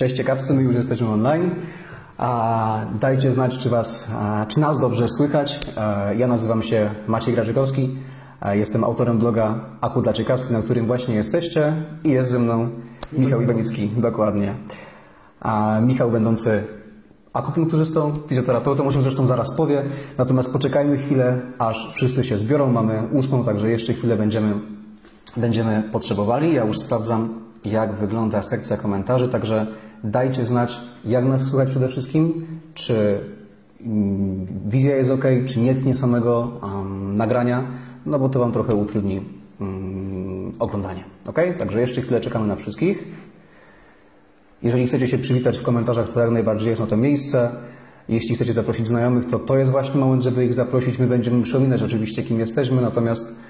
Cześć ciekawcy, my już jesteśmy online. A dajcie znać, czy, was, czy nas dobrze słychać. Ja nazywam się Maciej Graczykowski. Jestem autorem bloga Aku dla Ciekawskich, na którym właśnie jesteście. I jest ze mną Michał Iwanicki, dokładnie. A Michał będący akupunkturzystą, fizjoterapeutą, o czym zresztą zaraz powie. Natomiast poczekajmy chwilę, aż wszyscy się zbiorą. Mamy ósmą, także jeszcze chwilę będziemy, będziemy potrzebowali. Ja już sprawdzam, jak wygląda sekcja komentarzy, także dajcie znać, jak nas słychać przede wszystkim, czy mm, wizja jest ok, czy nie tnie samego um, nagrania, no bo to Wam trochę utrudni mm, oglądanie. Ok? Także jeszcze chwilę czekamy na wszystkich. Jeżeli chcecie się przywitać w komentarzach, to jak najbardziej jest na to miejsce. Jeśli chcecie zaprosić znajomych, to to jest właśnie moment, żeby ich zaprosić. My będziemy przypominać oczywiście, kim jesteśmy, natomiast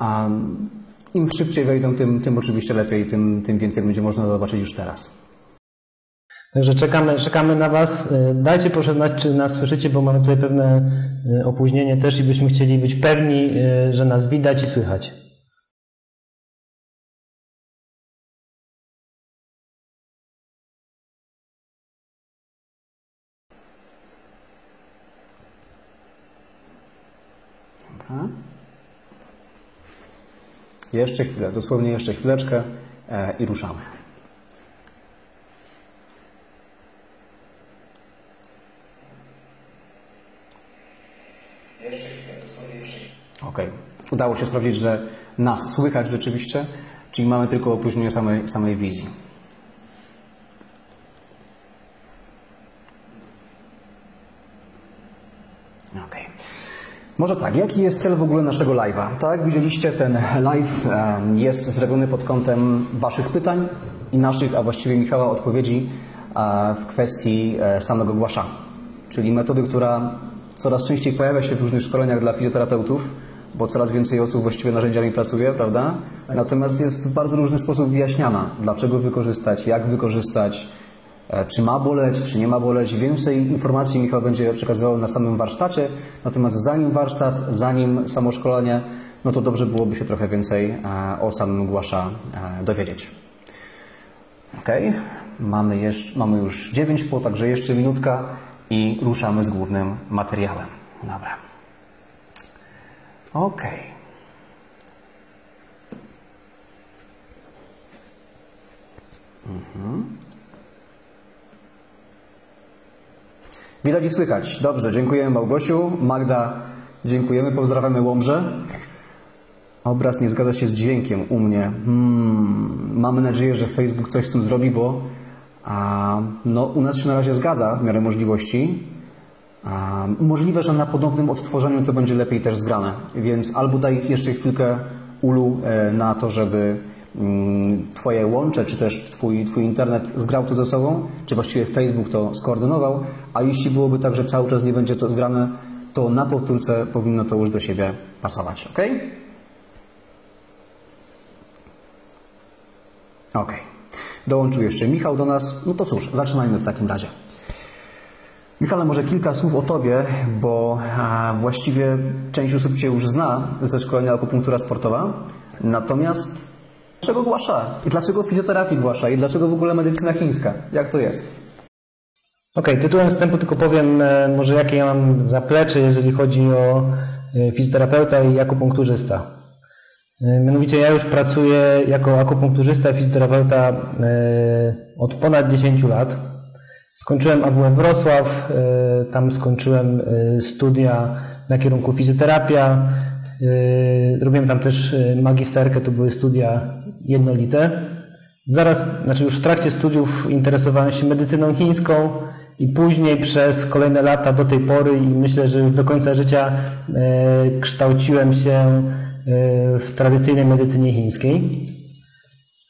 um, im szybciej wejdą, tym, tym oczywiście lepiej, tym, tym więcej będzie można zobaczyć już teraz. Także czekamy, czekamy na Was. Y, Dajcie proszę znać, czy nas słyszycie, bo mamy tutaj pewne y, opóźnienie też i byśmy chcieli być pewni, y, że nas widać i słychać. Jeszcze chwilę, dosłownie jeszcze chwileczkę e, i ruszamy. Ok, udało się sprawdzić, że nas słychać rzeczywiście, czyli mamy tylko opóźnienie samej, samej wizji. Okej. Może tak, jaki jest cel w ogóle naszego live'a? Tak, widzieliście, ten live jest zrobiony pod kątem Waszych pytań i naszych, a właściwie Michała odpowiedzi e, w kwestii e, samego głasza, czyli metody, która coraz częściej pojawia się w różnych szkoleniach dla fizjoterapeutów, bo coraz więcej osób właściwie narzędziami pracuje, prawda? Natomiast jest w bardzo różny sposób wyjaśniana, dlaczego wykorzystać, jak wykorzystać, E, czy ma boleć, czy nie ma boleć. Więcej informacji Michał będzie przekazywał na samym warsztacie, natomiast zanim warsztat, zanim samo szkolenie, no to dobrze byłoby się trochę więcej e, o samym głasza e, dowiedzieć. Ok, mamy, jeszcze, mamy już 9 po, także jeszcze minutka i ruszamy z głównym materiałem. Dobra. Ok. Widać i słychać. Dobrze, dziękujemy Małgosiu. Magda, dziękujemy, pozdrawiamy Łomże. Obraz nie zgadza się z dźwiękiem u mnie. Hmm, mamy nadzieję, że Facebook coś z tym zrobi, bo a, no, u nas się na razie zgadza w miarę możliwości. A, możliwe, że na ponownym odtworzeniu to będzie lepiej też zgrane, więc albo daj jeszcze chwilkę ulu e, na to, żeby mm, Twoje łącze, czy też twój, twój internet zgrał to ze sobą, czy właściwie Facebook to skoordynował, a jeśli byłoby tak, że cały czas nie będzie to zgrane, to na powtórce powinno to już do siebie pasować, ok? Ok. Dołączył jeszcze Michał do nas. No to cóż, zaczynajmy w takim razie. Michale, może kilka słów o Tobie, bo właściwie część osób Cię już zna ze szkolenia akupunktura sportowa. Natomiast dlaczego głasza? I dlaczego fizjoterapii głasza? I dlaczego w ogóle medycyna chińska? Jak to jest? Okej, tytułem wstępu tylko powiem e, może jakie ja mam zaplecze, jeżeli chodzi o e, fizjoterapeuta i akupunkturzysta. E, Mianowicie ja już pracuję jako akupunkturzysta i fizjoterapeuta od ponad 10 lat. Skończyłem AWF Wrocław, e, tam skończyłem e, studia na kierunku fizjoterapia. E, Robiłem tam też magisterkę, to były studia jednolite. Zaraz, znaczy już w trakcie studiów interesowałem się medycyną chińską i później przez kolejne lata do tej pory i myślę, że już do końca życia kształciłem się w tradycyjnej medycynie chińskiej.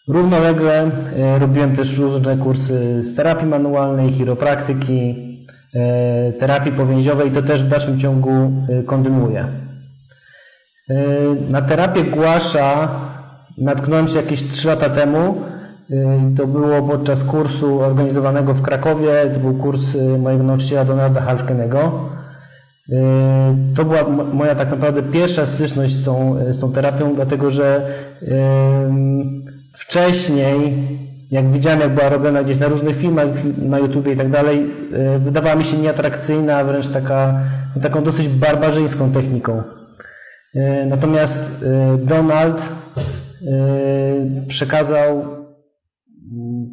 Równolegle e, robiłem też różne kursy z terapii manualnej, chiropraktyki, e, terapii powięziowej i to też w dalszym ciągu e, kontynuuję. Na terapię głasza natknąłem się jakieś 3 lata temu. To było podczas kursu organizowanego w Krakowie. To był kurs mojego nauczyciela Donalda Halfkenego. To była moja tak naprawdę pierwsza styczność z tą, z tą terapią, dlatego że wcześniej jak widziałem, jak była robiona gdzieś na różnych filmach, na YouTubie i tak dalej, e, wydawała mi się nieatrakcyjna, a wręcz taka, taką dosyć barbarzyńską techniką. E, natomiast e, Donald przekazał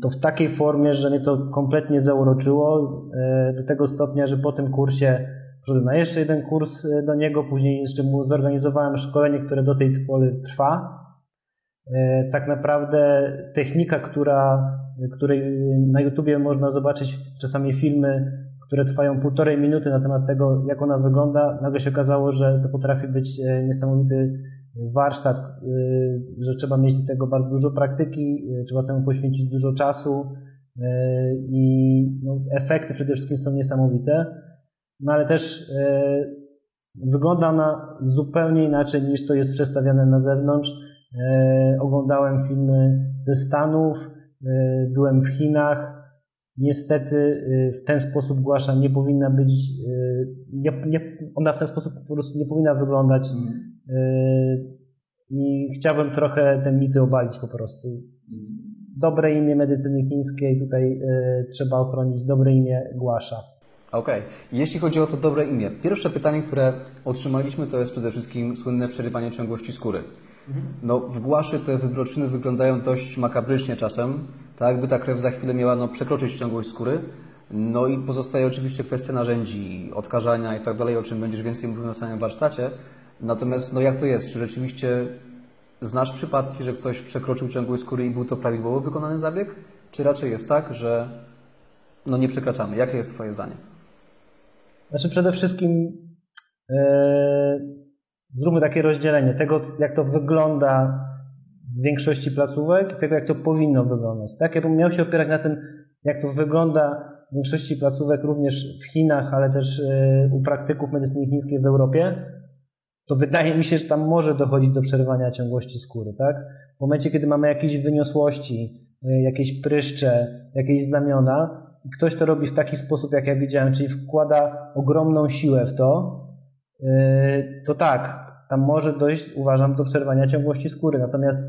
to w takiej formie, że mnie to kompletnie zauroczyło, do tego stopnia, że po tym kursie poszedłem na jeszcze jeden kurs do niego, później jeszcze mu zorganizowałem szkolenie, które do tej pory trwa, tak naprawdę technika, która, której na YouTubie można zobaczyć czasami filmy, które trwają półtorej minuty na temat tego, jak ona wygląda, nagle się okazało, że to potrafi być e, niesamowity warsztat, e, że trzeba mieć do tego bardzo dużo praktyki, trzeba temu poświęcić dużo czasu i no, efekty przede wszystkim są niesamowite, no ale też wygląda ona zupełnie inaczej niż to jest przedstawiane na zewnątrz. E, oglądałem filmy ze Stanów, e, byłem w Chinach. Niestety e, w ten sposób głasza nie powinna być, nie, nie, ona w ten sposób po prostu nie powinna wyglądać. Mm. I chciałbym trochę te mity obalić po prostu. Dobre imię medycyny chińskiej, tutaj trzeba ochronić dobre imię głasza. Okej. Okay. Jeśli chodzi o to dobre imię, pierwsze pytanie, które otrzymaliśmy, to jest przede wszystkim słynne przerywanie ciągłości skóry. No, w głaszy te wybroczyny wyglądają dość makabrycznie czasem, tak jakby ta krew za chwilę miała no, przekroczyć ciągłość skóry. No i pozostaje oczywiście kwestia narzędzi, odkażania i tak dalej, o czym będziesz więcej mówił na samym warsztacie. Natomiast no jak to jest? Czy rzeczywiście znasz przypadki, że ktoś przekroczył ciągłość skóry i był to prawidłowo wykonany zabieg? Czy raczej jest tak, że no nie przekraczamy? Jakie jest Twoje zdanie? Znaczy przede wszystkim yy zróbmy takie rozdzielenie tego, jak to wygląda w większości placówek i tego, jak to powinno wyglądać. Tak? Ja bym miał się opierać na tym, jak to wygląda w większości placówek, również w Chinach, ale też e, u praktyków medycyny chińskiej w Europie, to wydaje mi się, że tam może dochodzić do przerwania ciągłości skóry. Tak? W momencie, kiedy mamy jakieś wyniosłości, e, jakieś pryszcze, jakieś znamiona, i ktoś to robi w taki sposób, jak ja widziałem, czyli wkłada ogromną siłę w to, to tak, tam może dojść, uważam, do przerwania ciągłości skóry. Natomiast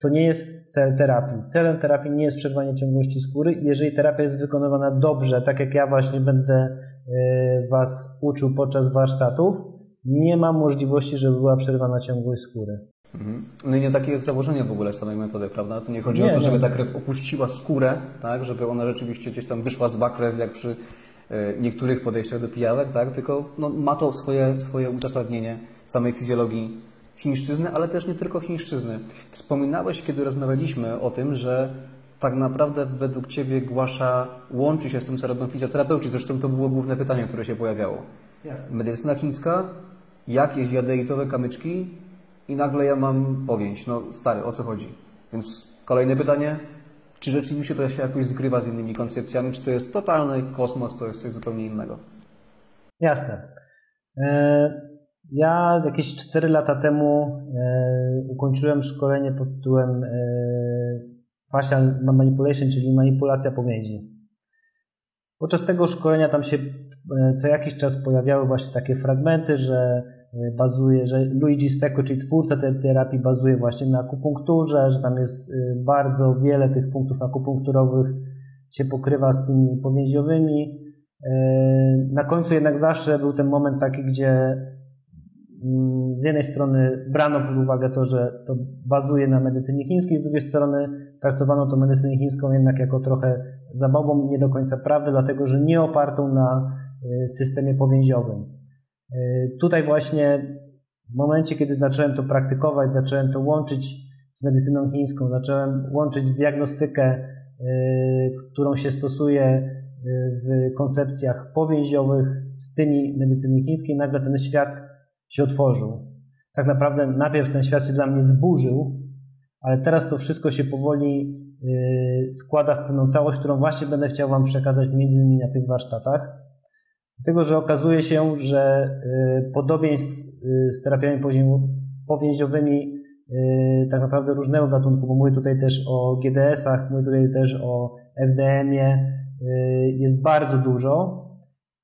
to nie jest cel terapii. Celem terapii nie jest przerwanie ciągłości skóry. Jeżeli terapia jest wykonywana dobrze, tak jak ja właśnie będę yy, Was uczył podczas warsztatów, nie ma możliwości, żeby była przerwana ciągłość skóry. Mhm. No i nie takie jest założenie w ogóle samej metody, prawda? To nie chodzi nie, o to, żeby ta krew opuściła skórę, tak? Żeby ona rzeczywiście gdzieś tam wyszła z bakrew, jak przy niektórych podejściach do pijawek, tak? tylko no, ma to swoje, swoje uzasadnienie samej fizjologii chińszczyzny, ale też nie tylko chińszczyzny. Wspominałeś, kiedy rozmawialiśmy o tym, że tak naprawdę według Ciebie Głasza łączy się z tym, co robią fizjoterapeuci. Zresztą to było główne pytanie, które się pojawiało. Jasne. Medycyna chińska, jakieś jadeitowe kamyczki i nagle ja mam powięź. No stary, o co chodzi? Więc kolejne pytanie, czy rzeczywiście to się jakoś zgrywa z innymi koncepcjami, czy to jest totalny kosmos, to jest coś zupełnie innego? Jasne. E, ja jakieś 4 lata temu e, ukończyłem szkolenie pod tytułem e, Facial Manipulation, czyli manipulacja pomiędzy. Podczas tego szkolenia tam się co jakiś czas pojawiały właśnie takie fragmenty, że bazuje, że Luigi Stecco, czyli twórca tej terapii, bazuje właśnie na akupunkturze, że tam jest y, bardzo wiele tych punktów akupunkturowych się pokrywa z tymi powięziowymi. Y, na końcu jednak zawsze był ten moment taki, gdzie mm, z jednej strony brano pod uwagę to, że to bazuje na medycynie chińskiej, z drugiej strony traktowano to medycynę chińską jednak jako trochę zabawą, nie do końca prawdę, dlatego że nie opartą na systemie powięziowym. E, tutaj właśnie w momencie, kiedy zacząłem to praktykować, zacząłem to łączyć z medycyną chińską, zacząłem łączyć diagnostykę, e, którą się stosuje e, w koncepcjach powięziowych z tymi medycyny chińskiej, nagle ten świat się otworzył. Tak naprawdę najpierw ten świat się dla mnie zburzył, ale teraz to wszystko się powoli składa w pewną całość, którą właśnie będę chciał Wam przekazać między innymi na tych warsztatach. Dlatego, że okazuje się, że y, podobieństw y, z terapiami powięziowymi y, tak naprawdę różnego gatunku, bo mówię tutaj też o GDS-ach, mówię tutaj też o FDM-ie, jest bardzo dużo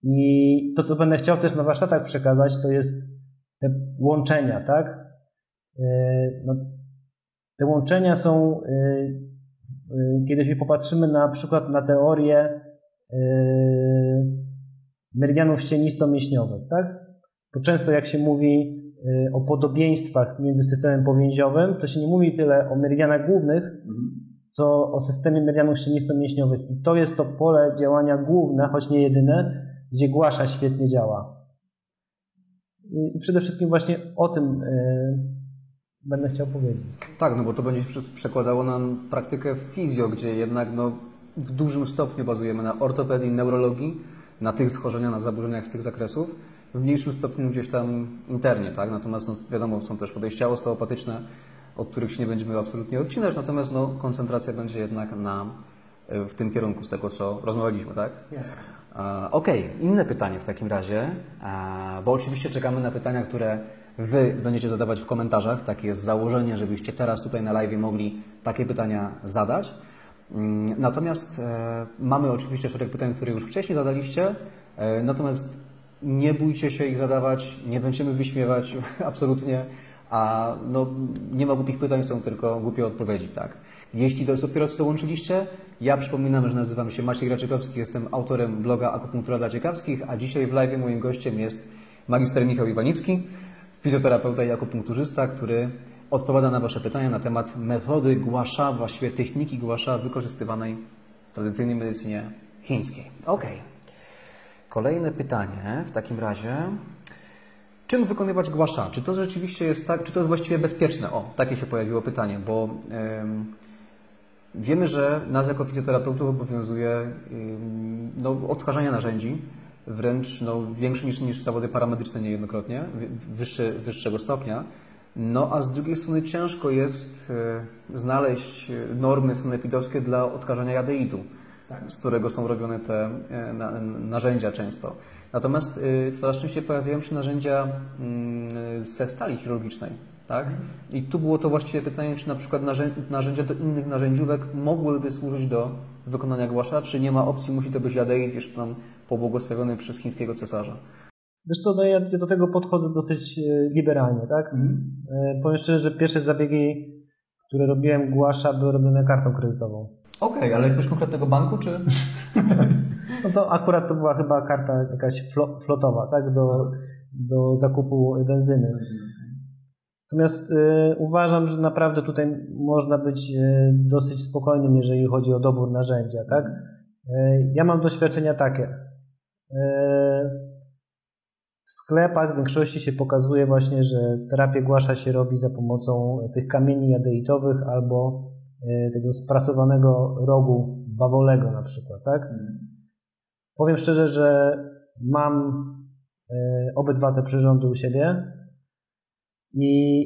i to, co będę chciał też na warsztatach przekazać, to jest te łączenia, tak? No, te łączenia są Kiedy popatrzymy na przykład na teorię meridianów ścienisto-mięśniowych, tak? To często jak się mówi o podobieństwach między systemem powięziowym, to się nie mówi tyle o meridianach głównych, co o systemie meridianów ścienisto-mięśniowych. I to jest to pole działania główne, choć nie jedyne, gdzie głasza świetnie działa. I przede wszystkim właśnie o tym będę chciał powiedzieć. Tak, no bo to będzie przekładało na praktykę fizjo, gdzie jednak no, w dużym stopniu bazujemy na ortopedii, neurologii, na tych schorzeniach, na zaburzeniach z tych zakresów, w mniejszym stopniu gdzieś tam internie, tak? Natomiast no, wiadomo, są też podejścia osteopatyczne, od których się nie będziemy absolutnie odcinać, natomiast no, koncentracja będzie jednak na, e, w tym kierunku z tego, co rozmawialiśmy, tak? Jasne. Okej, okay. inne pytanie w takim razie, bo oczywiście czekamy na pytania, które Wy będziecie zadawać w komentarzach. Takie jest założenie, żebyście teraz tutaj na live mogli takie pytania zadać. Mm, natomiast e, mamy oczywiście szereg pytań, które już wcześniej zadaliście, e, natomiast nie bójcie się ich zadawać, nie będziemy wyśmiewać absolutnie, a no, nie ma głupich pytań, są tylko głupie odpowiedzi, tak. Jeśli dopiero co dołączyliście, ja przypominam, że nazywam się Maciej Graczykowski, jestem autorem bloga Akupunktura dla Ciekawskich, a dzisiaj w live moim gościem jest magister Michał Iwanicki fizjoterapeuta i akupunkturzysta, który odpowiada na Wasze pytania na temat metody głasza, właściwie techniki głasza wykorzystywanej w tradycyjnej medycynie chińskiej. Ok. Kolejne pytanie w takim razie. Czym wykonywać głasza? Czy to rzeczywiście jest tak, czy to jest właściwie bezpieczne? O, takie się pojawiło pytanie, bo wiemy, że nas jako fizjoterapeutów obowiązuje no, odtwarzanie narzędzi, wręcz no, większy niż, niż zawody paramedyczne niejednokrotnie, wyższy, wyższego stopnia. No a z drugiej strony ciężko jest e, znaleźć normy sanepidowskie dla odkażania jadeitu, tak. z którego są robione te e, narzędzia często. Natomiast e, coraz częściej pojawiają się narzędzia mm, ze stali chirurgicznej. Tak? Mhm. I tu było to właściwie pytanie, czy na przykład narzędzia do innych narzędziówek mogłyby służyć do wykonania głasza, czy nie ma opcji, musi to być jadeit jeszcze tam pobłogosławiony przez chińskiego cesarza. Wiesz co, no ja do tego podchodzę dosyć e, liberalnie, tak? Mm. Powiem szczerze, że pierwsze zabiegi, które robiłem głasza, były robione kartą kredytową. Okej, okay, ale jakiegoś konkretnego banku, czy? no to akurat to była chyba karta jakaś flotowa, tak? Do, do zakupu benzyny. Natomiast y, uważam, że naprawdę tutaj można być y, dosyć spokojnym, jeżeli chodzi o dobór narzędzia, tak? Y, ja mam doświadczenia takie. W sklepach w większości się pokazuje właśnie, że terapię głasza się robi za pomocą tych kamieni jadeitowych albo tego sprasowanego rogu bawolego na przykład, tak? Powiem szczerze, że mam obydwa te przyrządy u siebie i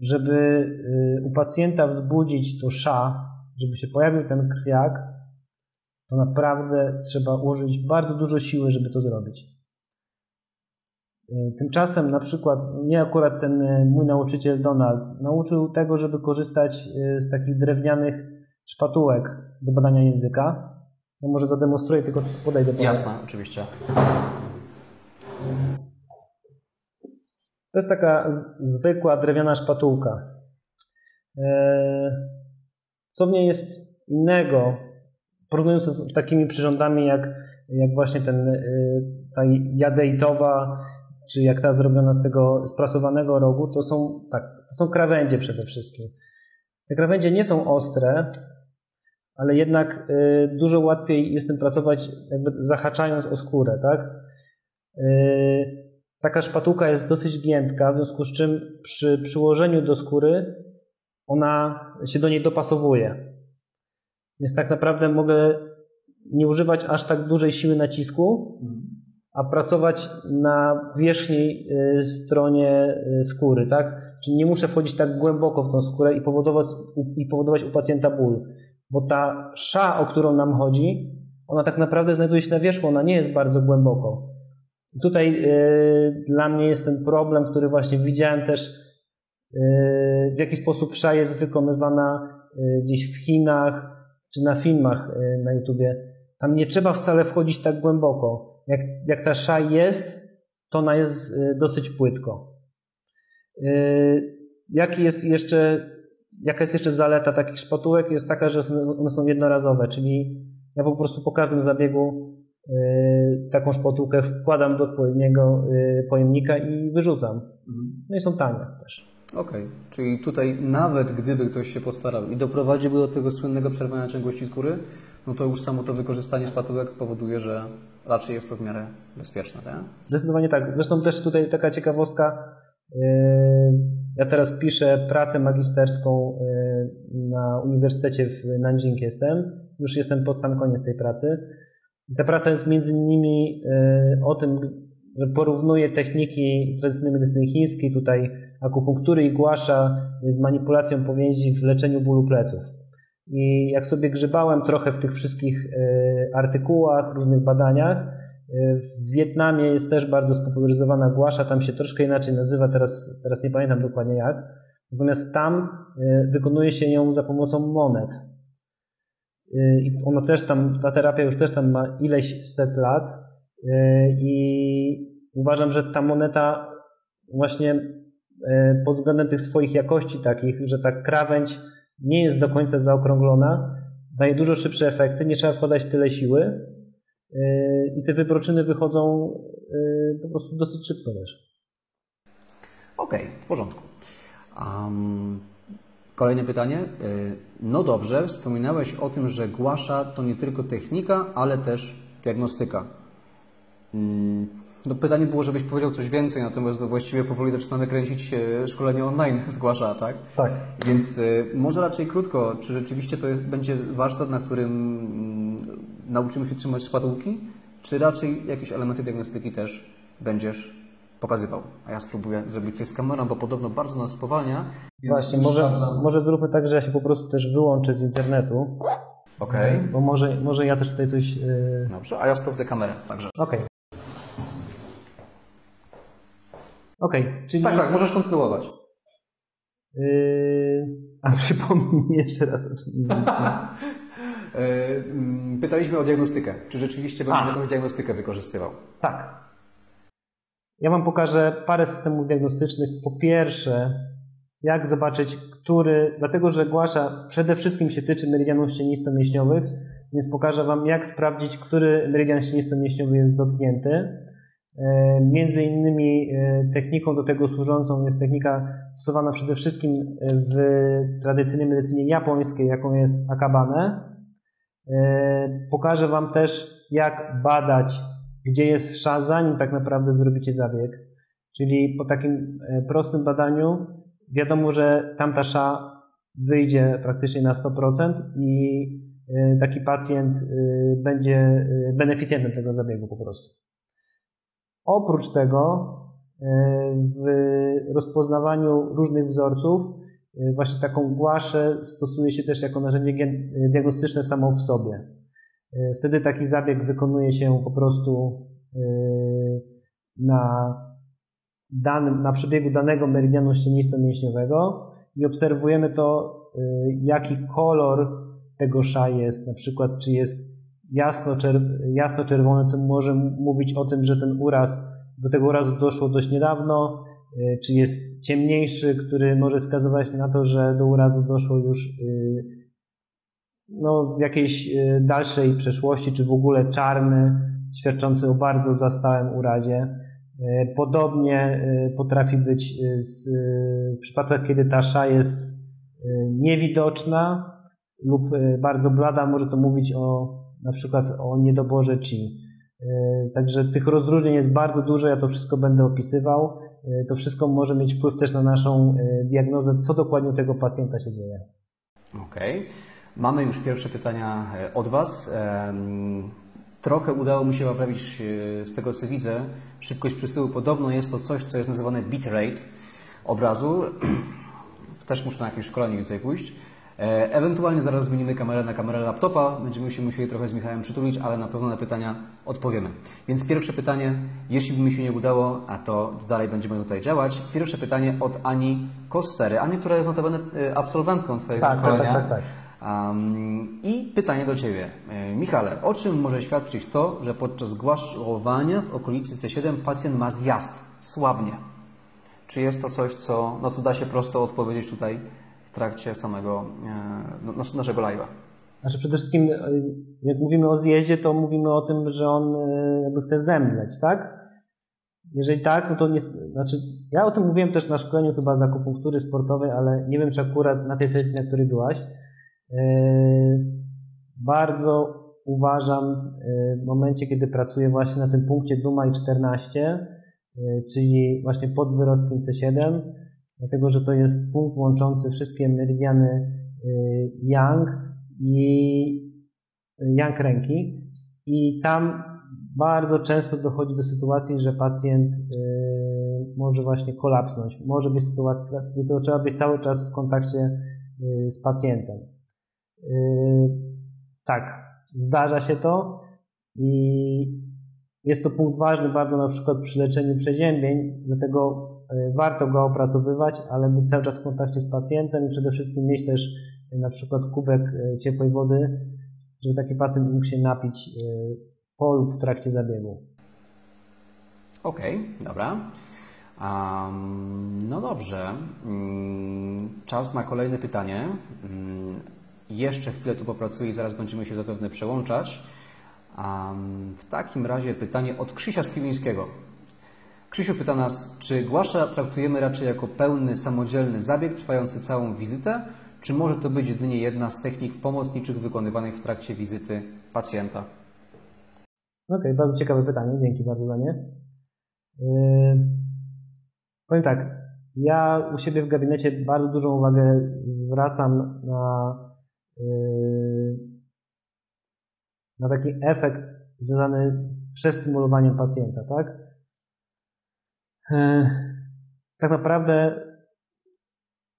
żeby y, u pacjenta wzbudzić to sza, żeby się pojawił ten krwiak, to naprawdę trzeba użyć bardzo dużo siły, żeby to zrobić. Y, tymczasem na przykład mnie akurat ten y, mój nauczyciel Donald nauczył tego, żeby korzystać z takich drewnianych szpatułek do badania języka. Ja może zademonstruję, tylko podejdę. Jasne, oczywiście. To jest taka zwykła drewniana szpatułka. Co w niej jest innego, porównując z takimi przyrządami jak, jak właśnie ten, ta jadeitowa, czy jak ta zrobiona z tego sprasowanego rogu, to są, tak, to są krawędzie przede wszystkim. Te krawędzie nie są ostre, ale jednak e, dużo łatwiej jest tym pracować jakby zahaczając o skórę, tak? Taka szpatułka jest dosyć giętka, w związku z czym przy przyłożeniu do skóry ona się do niej dopasowuje. Więc tak naprawdę mogę nie używać aż tak dużej siły nacisku, a pracować na wierzchniej y, stronie y, skóry, tak? Czyli nie muszę wchodzić tak głęboko w tą skórę i powodować, i powodować u pacjenta ból, bo ta sza, o którą nam chodzi, ona tak naprawdę znajduje się na wierzchu, ona nie jest bardzo głęboko. Tutaj y, dla mnie jest ten problem, który właśnie widziałem też, w jaki sposób sza jest wykonywana y, gdzieś w Chinach czy na filmach na YouTubie. Tam nie trzeba wcale wchodzić tak głęboko. Jak, jak ta sza jest, to ona jest dosyć płytko. Jaki jest jeszcze jaka jest jeszcze zaleta takich szpatułek? Jest taka, że one są jednorazowe, czyli ja po prostu po każdym zabiegu y, taką szpatułkę wkładam do odpowiedniego y, pojemnika i wyrzucam. No i są tanie też. Okej, czyli tutaj nawet gdyby ktoś się postarał i doprowadziłby do tego słynnego przerwania ciągłości skóry, no to już samo to wykorzystanie szpatułek powoduje, że raczej jest to w miarę bezpieczne, tak? Zdecydowanie tak. Zresztą też tutaj taka ciekawostka. Yy, Ja teraz piszę pracę magisterską yy, na Uniwersytecie w Nanjing jestem. Już jestem pod sam koniec tej pracy. Ta praca jest między innymi yy, o tym, że porównuje techniki tradycyjnej medycyny chińskiej, tutaj akupunktury i głasza z manipulacją powięzi w leczeniu bólu pleców. I jak sobie grzebałem trochę w tych wszystkich yy, artykułach, różnych badaniach, w Wietnamie jest też bardzo spopularyzowana głasza, tam się troszkę inaczej nazywa, teraz, teraz nie pamiętam dokładnie jak. Natomiast tam y, wykonuje się ją za pomocą monet. I ona też tam, ta terapia już też tam ma ileś set lat i uważam, że ta moneta właśnie pod względem tych swoich jakości takich, że ta krawędź nie jest do końca zaokrąglona, daje dużo szybsze efekty, nie trzeba wkładać tyle siły, i te wybroczyny wychodzą po prostu dosyć szybko też. Okej, w porządku. Um, kolejne pytanie. No dobrze, wspominałeś o tym, że głasza to nie tylko technika, ale też diagnostyka. No pytanie było, żebyś powiedział coś więcej, natomiast no właściwie powoli zaczynamy kręcić szkolenie online, zgłasza, tak? Tak. Więc może raczej krótko, czy rzeczywiście to jest, będzie warsztat, na którym mm, nauczymy się trzymać szpatułki, czy raczej jakieś elementy diagnostyki też będziesz pokazywał? A ja spróbuję zrobić coś z kamerą, bo podobno bardzo nas spowalnia. Właśnie, może, może zróbmy tak, że ja się po prostu też wyłączę z internetu. Okej. Bo może, może ja też tutaj coś... Yy... Dobrze, a ja sprawdzę kamerę także. Okej. Okej, czyli... Tak, tak, możesz kontynuować. Yy... A przypomnij jeszcze raz o czym Pytaliśmy o diagnostykę. Czy rzeczywiście będziesz jakąś diagnostykę wykorzystywał? Tak. Ja Wam pokażę parę systemów diagnostycznych. Po pierwsze, jak zobaczyć, który, dlatego że głasza przede wszystkim się tyczy meridianów ścienisto-mięśniowych, więc pokażę Wam, jak sprawdzić, który meridian ścienisto-mięśniowy jest dotknięty. Między innymi techniką do tego służącą jest technika stosowana przede wszystkim w tradycyjnej medycynie japońskiej, jaką jest akabane. Pokażę Wam też, jak badać, gdzie jest sza, zanim tak naprawdę zrobicie zabieg. Czyli po takim prostym badaniu wiadomo, że tamta sza wyjdzie praktycznie na 100% i taki pacjent będzie beneficjentem tego zabiegu po prostu. Oprócz tego w rozpoznawaniu różnych wzorców właśnie taką głaszę stosuje się też jako narzędzie diagnostyczne samo w sobie. Wtedy taki zabieg wykonuje się po prostu na, danym, na przebiegu danego meridianu ścienisto-mięśniowego i obserwujemy to, jaki kolor tego sza jest, na przykład czy jest jasno-czerwony, co może mówić o tym, że ten uraz, do tego urazu doszło dość niedawno, czy jest ciemniejszy, który może wskazywać na to, że do urazu doszło już no, w jakiejś dalszej przeszłości, czy w ogóle czarny, świadczący o bardzo zastałym urazie. Podobnie potrafi być w przypadkach, kiedy ta sza jest niewidoczna lub bardzo blada, może to mówić o na przykład o niedoborze chi. Także tych rozróżnień jest bardzo dużo, ja to wszystko będę opisywał. To wszystko może mieć wpływ też na naszą diagnozę, co dokładnie u tego pacjenta się dzieje. Okej. Okay. Mamy już pierwsze pytania od Was. Trochę udało mi się poprawić z tego, co widzę, szybkość przesyłu. Podobno jest to coś, co jest nazywane bitrate obrazu. Też muszę na jakieś szkolenie dzisiaj pójść. Ewentualnie zaraz zmienimy kamerę na kamerę laptopa. Będziemy się musieli trochę z Michałem przytulić, ale na pewno na pytania odpowiemy. Więc pierwsze pytanie, jeśli by mi się nie udało, a to dalej będziemy tutaj działać. Pierwsze pytanie od Ani Kostery. Ani, która jest notabene absolwentką Twojego tak, szkolenia. Tak, tak, tak. Um, I pytanie do Ciebie. Michale, o czym może świadczyć to, że podczas głaszowania w okolicy C7 pacjent ma zjazd, słabnie? Czy jest to coś, co, no co da się prosto odpowiedzieć tutaj trakcie samego e, naszego live'a? Znaczy przede wszystkim, e, jak mówimy o zjeździe, to mówimy o tym, że on e, jakby chce zemdleć, tak? Jeżeli tak, no to nie, znaczy ja o tym mówiłem też na szkoleniu chyba z akupunktury sportowej, ale nie wiem, czy akurat na tej sesji, na której byłaś. Bardzo uważam w momencie, kiedy pracuję właśnie na tym punkcie Duma i 14, czyli właśnie pod wyrostkiem C7, dlatego że to jest punkt łączący wszystkie meridiany Yang i Yang ręki i tam bardzo często dochodzi do sytuacji, że pacjent może właśnie kolapsnąć. Może być sytuacja, to trzeba być cały czas w kontakcie z pacjentem. Tak, zdarza się to i jest to punkt ważny bardzo na przykład przy leczeniu przeziębień, dlatego warto go opracowywać, ale być cały czas w kontakcie z pacjentem i przede wszystkim mieć też e, na przykład kubek e, ciepłej wody, żeby taki pacjent mógł się napić po lub w trakcie zabiegu. Okej, okay, dobra. Um, no dobrze. Um, czas na kolejne pytanie. Um, jeszcze chwilę tu popracuję i zaraz będziemy się zapewne przełączać. W takim razie pytanie od Krzysia Skilińskiego. Krzysiu pyta nas, czy głasza traktujemy raczej jako pełny, samodzielny zabieg trwający całą wizytę, czy może to być jedynie jedna z technik pomocniczych wykonywanych w trakcie wizyty pacjenta? Okej, okay, bardzo ciekawe pytanie, dzięki bardzo za nie. Yy, powiem tak, ja u siebie w gabinecie bardzo dużą uwagę zwracam na yy, na taki efekt związany z przestymulowaniem pacjenta, tak? E, tak naprawdę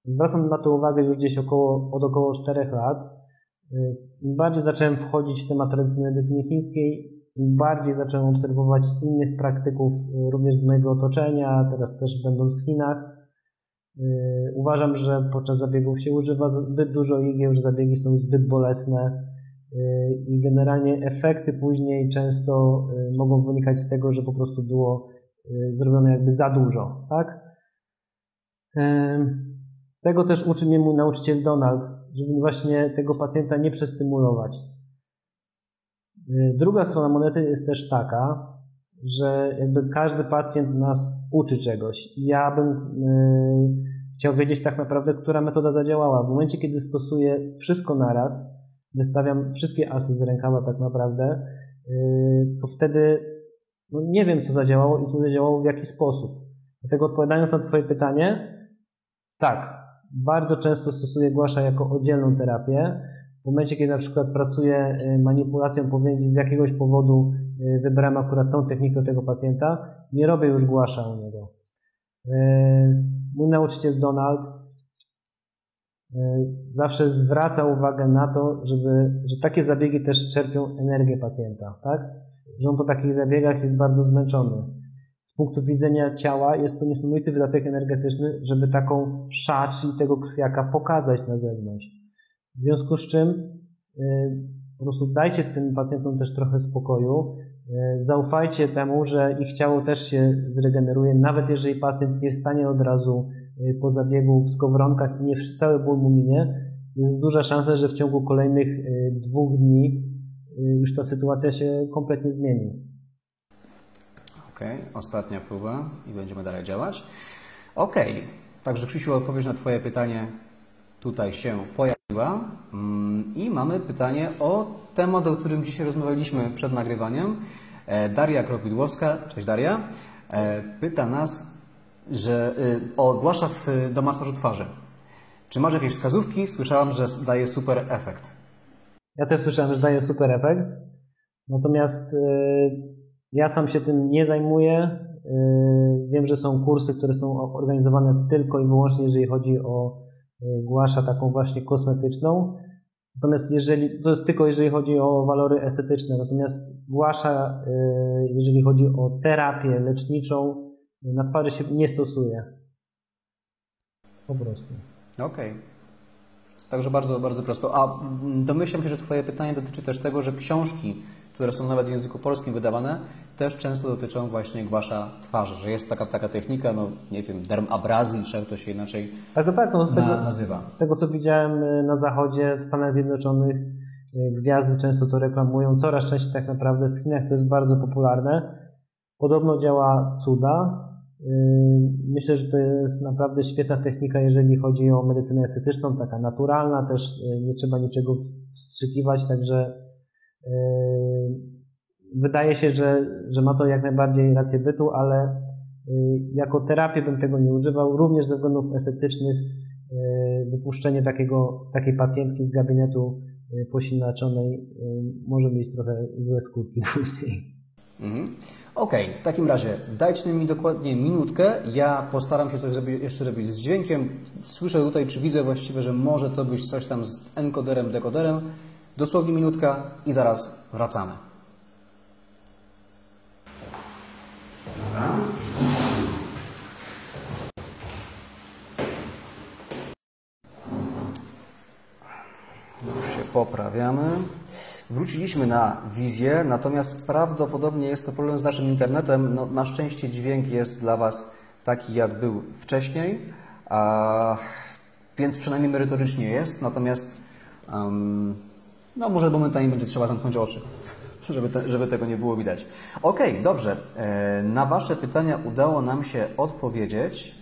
zwracam na to uwagę już gdzieś około, od około 4 lat. E, Im bardziej zacząłem wchodzić w temat tradycyjnej medycyny chińskiej, im bardziej zacząłem obserwować innych praktyków e, również z mojego otoczenia, teraz też będąc w Chinach. Uważam, że podczas zabiegów się używa zbyt dużo igieł, że zabiegi są zbyt bolesne i generalnie efekty później często mogą wynikać z tego, że po prostu było zrobione jakby za dużo, tak? Tego też uczy mnie mój nauczyciel Donald, żeby właśnie tego pacjenta nie przestymulować. Druga strona monety jest też taka, że jakby każdy pacjent nas uczy czegoś. Ja bym chciał wiedzieć tak naprawdę, która metoda zadziałała. W momencie, kiedy stosuję wszystko naraz, wystawiam wszystkie asy z rękawa tak naprawdę, to wtedy no nie wiem, co zadziałało i co zadziałało w jaki sposób. Dlatego odpowiadając na Twoje pytanie, tak, bardzo często stosuję głasza jako oddzielną terapię. W momencie, kiedy na przykład pracuję yy, manipulacją powięzi z jakiegoś powodu yy, wybrałem akurat tą technikę tego pacjenta, nie robię już głasza u niego. Mój nauczyciel Donald zawsze zwraca uwagę na to, żeby, że takie zabiegi też czerpią energię pacjenta, tak? Że on po takich zabiegach jest bardzo zmęczony. Z punktu widzenia ciała jest to niesamowity wydatek energetyczny, żeby taką szacz i tego krwiaka pokazać na zewnątrz. W związku z czym e, po prostu dajcie tym pacjentom też trochę spokoju, e, zaufajcie temu, że ich ciało też się zregeneruje, nawet jeżeli pacjent nie stanie od razu Y, po zabiegu w skowronkach i nie cały ból mu minie, jest duża szansa, że w ciągu kolejnych y, dwóch dni y, już ta sytuacja się kompletnie zmieni. Ok, ostatnia próba i będziemy dalej działać. Ok, także Krzysiu, odpowiedź na Twoje pytanie tutaj się pojawiła. Mm, I mamy pytanie o temat, o którym dzisiaj rozmawialiśmy przed nagrywaniem. E, Daria Kropidłowska, cześć Daria, e, pyta nas, że y, ogłasza do masażu twarzy. Czy masz jakieś wskazówki? Słyszałam, że daje super efekt. Ja też słyszałem, że daje super efekt. Natomiast y, ja sam się tym nie zajmuję. Y, wiem, że są kursy, które są organizowane tylko i wyłącznie, jeżeli chodzi o głasza taką właśnie kosmetyczną. Natomiast jeżeli, to jest tylko jeżeli chodzi o walory estetyczne, natomiast głasza, jeżeli chodzi o terapię leczniczą, na twarzy się nie stosuje. Po prostu. Okej. Okay. Także bardzo, bardzo prosto. A domyślam się, że Twoje pytanie dotyczy też tego, że książki które są nawet w języku polskim wydawane, też często dotyczą właśnie głasza twarzy, że jest taka, taka technika, no nie wiem, dermabrazji, czy jak to się inaczej Tak, to tak. No, z, tego, nazywa. z tego, co widziałem y, na zachodzie, w Stanach Zjednoczonych, y, gwiazdy często to reklamują. Coraz częściej tak naprawdę w Chinach to jest bardzo popularne. Podobno działa cuda. Myślę, że to jest naprawdę świetna technika, jeżeli chodzi o medycynę estetyczną, taka naturalna, też y, nie trzeba niczego wstrzykiwać, także y, wydaje się, że, że ma to jak najbardziej rację bytu, ale y, jako terapię bym tego nie używał, również ze względów estetycznych wypuszczenie takiego, takiej pacjentki z gabinetu posilaczonej y, może mieć trochę złe skutki później. Mhm. Okej, w takim razie dajcie mi dokładnie minutkę. Ja postaram się coś jeszcze robić z dźwiękiem. Słyszę tutaj, czy widzę właściwie, że może to być coś tam z encoderem, dekoderem. Dosłownie minutka i zaraz wracamy. Dobra. Już się poprawiamy. Wróciliśmy na wizję, natomiast prawdopodobnie jest to problem z naszym internetem. No, na szczęście dźwięk jest dla Was taki, jak był wcześniej, a, więc przynajmniej merytorycznie jest. Natomiast um, no, może momentami będzie trzeba zamknąć oczy, żeby, te, żeby tego nie było widać. Okej, dobrze. E, na Wasze pytania udało nam się odpowiedzieć.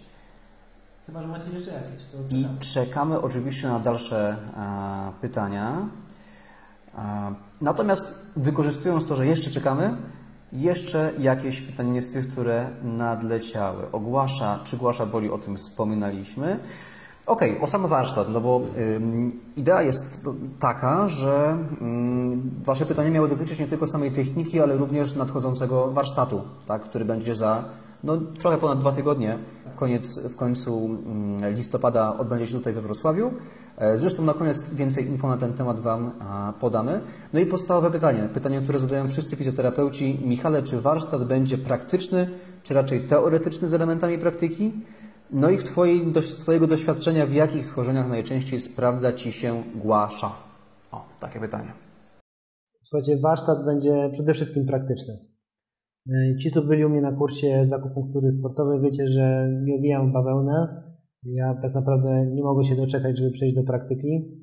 Chyba, że macie jeszcze jakieś. I czekamy oczywiście na dalsze e, pytania. Natomiast wykorzystując to, że jeszcze czekamy, jeszcze jakieś pytanie z tych, które nadleciały. Ogłasza, czy głasza boli, o tym wspominaliśmy. Okej, o sam warsztat, no bo idea jest taka, że Wasze pytania miały dotyczyć nie tylko samej techniki, ale również nadchodzącego warsztatu, tak, który będzie za no, trochę ponad dwa tygodnie. W, koniec, w końcu listopada odbędzie się tutaj we Wrocławiu. E, Zresztą na koniec więcej info na ten temat Wam podamy. No i podstawowe pytanie, pytanie, które zadają wszyscy fizjoterapeuci. Michale, czy warsztat będzie praktyczny, czy raczej teoretyczny z elementami praktyki? No i w twojej, do, z Twojego doświadczenia, w jakich schorzeniach najczęściej sprawdza Ci się głasza? O, takie pytanie. Słuchajcie, warsztat będzie przede wszystkim praktyczny. Y, Ci, co byli u mnie na kursie zakupunktury sportowej, wiecie, że nie owijam bawełnę. Ja tak naprawdę nie mogę się doczekać, żeby przejść do praktyki.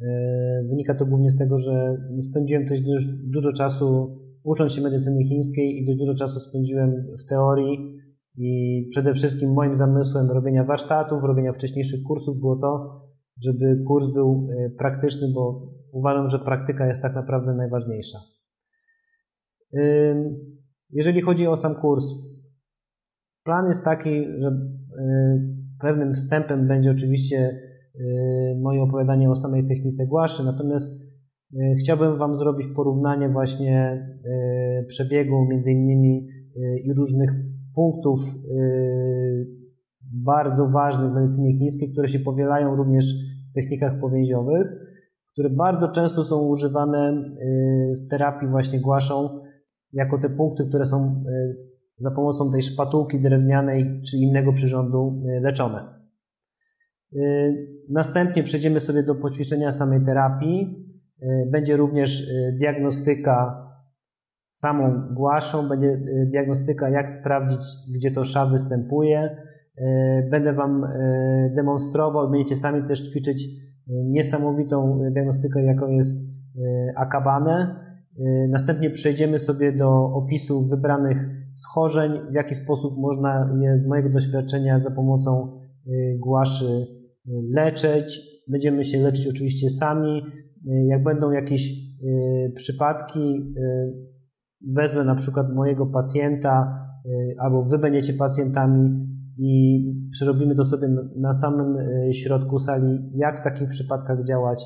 Y, Wynika to głównie z tego, że spędziłem dość dużo czasu ucząc się medycyny chińskiej i dość dużo czasu spędziłem w teorii i przede wszystkim moim zamysłem robienia warsztatów, robienia wcześniejszych kursów było to, żeby kurs był y, praktyczny, bo uważam, że praktyka jest tak naprawdę najważniejsza. Jeżeli chodzi o sam kurs, plan jest taki, że y, pewnym wstępem będzie oczywiście y, moje opowiadanie o samej technice głaszy, natomiast y, chciałbym Wam zrobić porównanie właśnie y, przebiegu między innymi i różnych punktów bardzo ważnych w medycynie chińskiej, które się powielają również w technikach powięziowych, które bardzo często są używane w terapii właśnie głaszą jako te punkty, które są za pomocą tej szpatułki drewnianej czy innego przyrządu y, leczone. Y, Następnie przejdziemy sobie do poćwiczenia samej terapii. Y, Będzie również diagnostyka samą głaszą, będzie diagnostyka, jak sprawdzić, gdzie to sza występuje. Będę Wam demonstrował, będziecie sami też ćwiczyć niesamowitą diagnostykę, jaką jest akabane. Następnie przejdziemy sobie do opisu wybranych schorzeń, w jaki sposób można je z mojego doświadczenia za pomocą y, głaszy y, leczyć. Będziemy się leczyć oczywiście sami. Y, Jak będą jakieś przypadki, wezmę na przykład mojego pacjenta, albo wy będziecie pacjentami i przerobimy to sobie na samym środku sali, jak w takich przypadkach działać,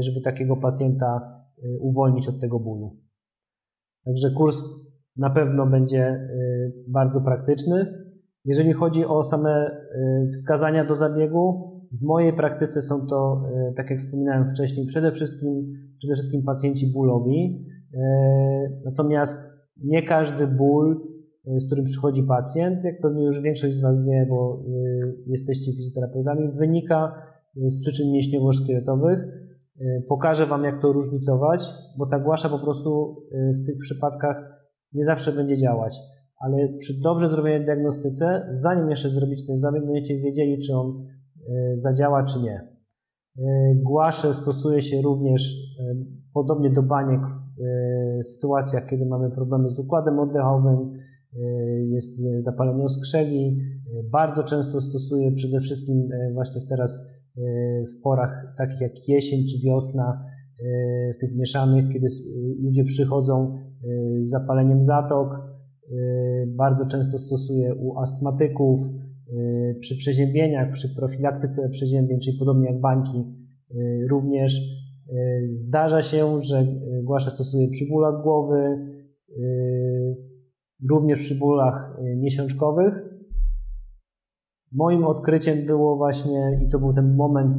żeby takiego pacjenta uwolnić od tego bólu. Także kurs na pewno będzie y, bardzo praktyczny. Jeżeli chodzi o same y, wskazania do zabiegu, w mojej praktyce są to, y, tak jak wspominałem wcześniej, przede wszystkim, przede wszystkim pacjenci bólowi. Natomiast nie każdy ból, z którym przychodzi pacjent, jak pewnie już większość z Was wie, bo jesteście fizjoterapeutami, wynika z przyczyn mięśniowo-szkieletowych. Pokażę Wam, jak to różnicować, bo ta głasza po prostu w tych przypadkach nie zawsze będzie działać. Ale przy dobrze zrobionej diagnostyce, zanim jeszcze zrobić ten zabieg, będziecie wiedzieli, czy on zadziała, czy nie. Głasze stosuje się również podobnie do baniek w sytuacjach, kiedy mamy problemy z układem oddechowym, jest zapalenie oskrzeli. Bardzo często stosuję przede wszystkim właśnie teraz w porach takich jak jesień czy wiosna, w tych mieszanych, kiedy ludzie przychodzą zapaleniem zatok. Bardzo często stosuję u astmatyków, przy przeziębieniach, przy profilaktyce przeziębień, czyli podobnie jak bańki również. Zdarza się, że głasza stosuje przy bólach głowy, również przy bólach miesiączkowych. Moim odkryciem było właśnie, i to był ten moment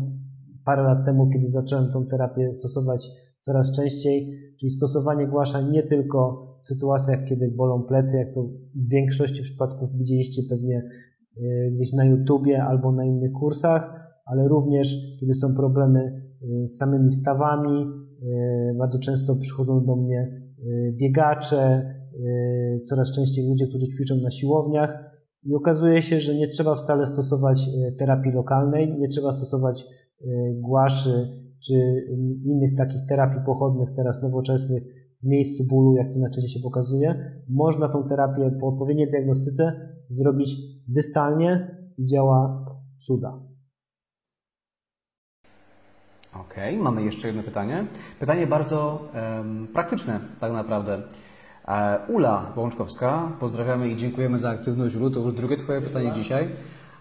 parę lat temu, kiedy zacząłem tą terapię stosować coraz częściej, czyli stosowanie głasza nie tylko w sytuacjach, kiedy bolą plecy, jak to w większości przypadków widzieliście pewnie gdzieś na YouTubie albo na innych kursach, ale również kiedy są problemy z samymi stawami. Bardzo często przychodzą do mnie biegacze, coraz częściej ludzie, którzy ćwiczą na siłowniach i okazuje się, że nie trzeba wcale stosować terapii lokalnej, nie trzeba stosować głaszy czy innych takich terapii pochodnych, teraz nowoczesnych w miejscu bólu, jak to na czasie się pokazuje. Można tą terapię po odpowiedniej diagnostyce zrobić dystalnie i działa cuda. Ok, mamy jeszcze jedno pytanie. Pytanie bardzo um, praktyczne, tak naprawdę. E, Ula Bączkowska, pozdrawiamy i dziękujemy za aktywność. Ulu, to już drugie Twoje pytanie dzisiaj.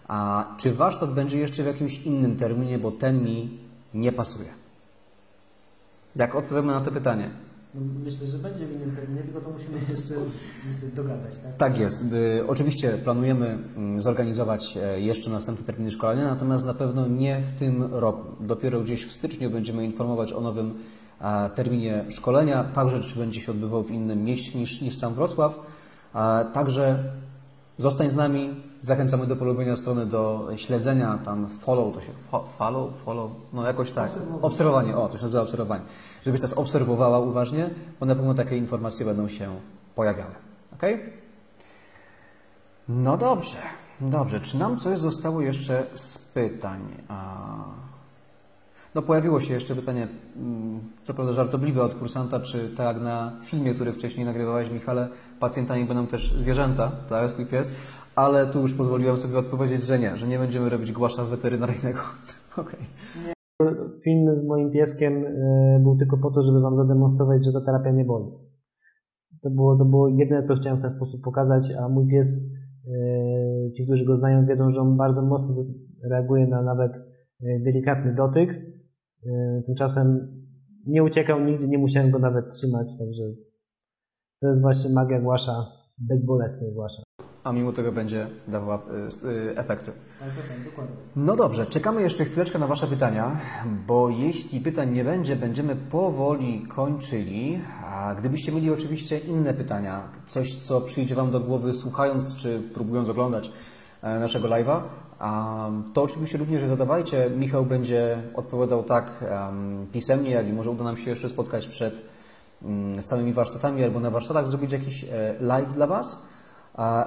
A czy warsztat będzie jeszcze w jakimś innym terminie, bo ten mi nie pasuje? Jak odpowiemy na to pytanie? No, myślę, że będzie w innym terminie, tylko to musimy jeszcze dogadać, tak? Tak jest. Y, oczywiście planujemy mm, zorganizować e, jeszcze następne terminy szkolenia, natomiast na pewno nie w tym roku. Dopiero gdzieś w styczniu będziemy informować o nowym terminie szkolenia, także czy będzie się odbywał w innym mieście niż, niż sam Wrocław. Także zostań z nami, Zachęcamy do polubienia strony, do śledzenia, tam follow, to się follow, follow, no jakoś tak. Obserwowanie. obserwowanie, o, to się nazywa obserwowanie. Żebyś nas obserwowała uważnie, bo na pewno takie informacje będą się pojawiały. Ok? No dobrze, dobrze. Czy nam coś zostało jeszcze z pytań? No pojawiło się jeszcze pytanie, mm, co prawda żartobliwe od kursanta, czy tak na filmie, który wcześniej nagrywałeś, Michale, pacjentami będą też zwierzęta, tak, twój pies, ale tu już pozwoliłem sobie odpowiedzieć, że nie, że nie będziemy robić głasza weterynaryjnego. okay. Film z moim pieskiem e, był tylko po to, żeby Wam zademonstrować, że ta terapia nie boli. To było, to było jedyne, co chciałem w ten sposób pokazać, a mój pies, e, ci, którzy go znają, wiedzą, że on bardzo mocno reaguje na nawet e, delikatny dotyk. Tymczasem nie uciekał nigdy, nie musiałem go nawet trzymać, także to jest właśnie magia głasza, bezbolesnej głasza a mimo tego będzie dawała y, y, efekty. Tak. No dobrze, czekamy jeszcze chwileczkę na Wasze pytania, bo jeśli pytań nie będzie, będziemy powoli kończyli. A gdybyście mieli oczywiście inne pytania, coś co przyjdzie Wam do głowy słuchając czy próbując oglądać naszego live'a, to oczywiście również zadawajcie. Michał będzie odpowiadał tak pisemnie, jak i może uda nam się jeszcze spotkać przed mm, samymi warsztatami albo na warsztatach zrobić jakiś e, live dla Was.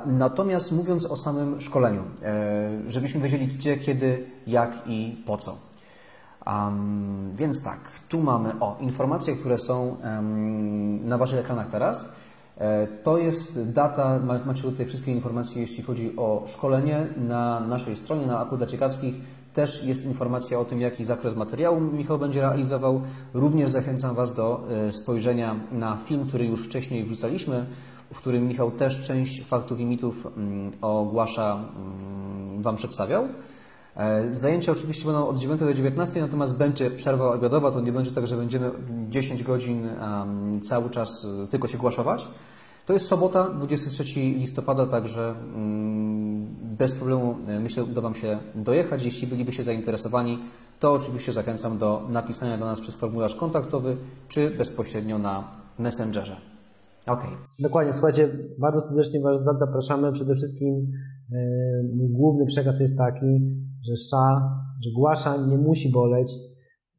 Natomiast mówiąc o samym szkoleniu, e, żebyśmy wiedzieli gdzie, kiedy, jak i po co. Um, więc tak, tu mamy o informacje, które są um, na Waszych ekranach teraz. E, to jest data, macie tutaj wszystkie informacje, jeśli chodzi o szkolenie na naszej stronie, na Aku Ciekawskich. Też jest informacja o tym, jaki zakres materiału Michał będzie realizował. Również zachęcam Was do e, spojrzenia na film, który już wcześniej wrzucaliśmy w którym Michał też część faktów i mitów mm, ogłasza, mm, Wam przedstawiał. E, zajęcia oczywiście będą od 9 do 19, natomiast będzie przerwa obiadowa, to nie będzie tak, że będziemy 10 godzin cały czas tylko się głaszować. To jest sobota, 23 listopada, także mm, bez problemu e, myślę uda Wam się dojechać. Jeśli bylibyście zainteresowani, to oczywiście zachęcam do napisania do nas przez formularz kontaktowy czy bezpośrednio na Messengerze. Okay. Dokładnie, słuchajcie, bardzo serdecznie Was zapraszamy. Przede wszystkim e, mój główny przekaz jest taki, że sza, że głasza nie musi boleć.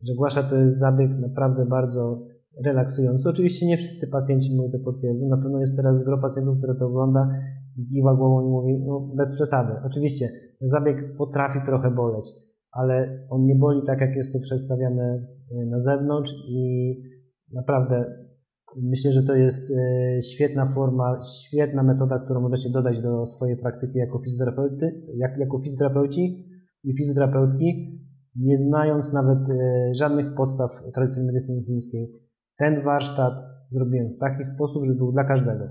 że głasza to jest zabieg naprawdę bardzo relaksujący. Oczywiście nie wszyscy pacjenci moi to potwierdzą. Na pewno jest teraz gro pacjentów, które to ogląda i kiwa głową i mówi, no bez przesady. Oczywiście zabieg potrafi trochę boleć, ale on nie boli tak, jak jest to przedstawiane y, na zewnątrz i naprawdę myślę, że to jest y, świetna forma, świetna metoda, którą możecie dodać do swojej praktyki jako fizjoterapeuty, jak, jako fizjoterapeuci i fizjoterapeutki, nie znając nawet y, żadnych podstaw tradycyjnej medycyny chińskiej. Ten warsztat zrobiłem w taki sposób, żeby był dla każdego.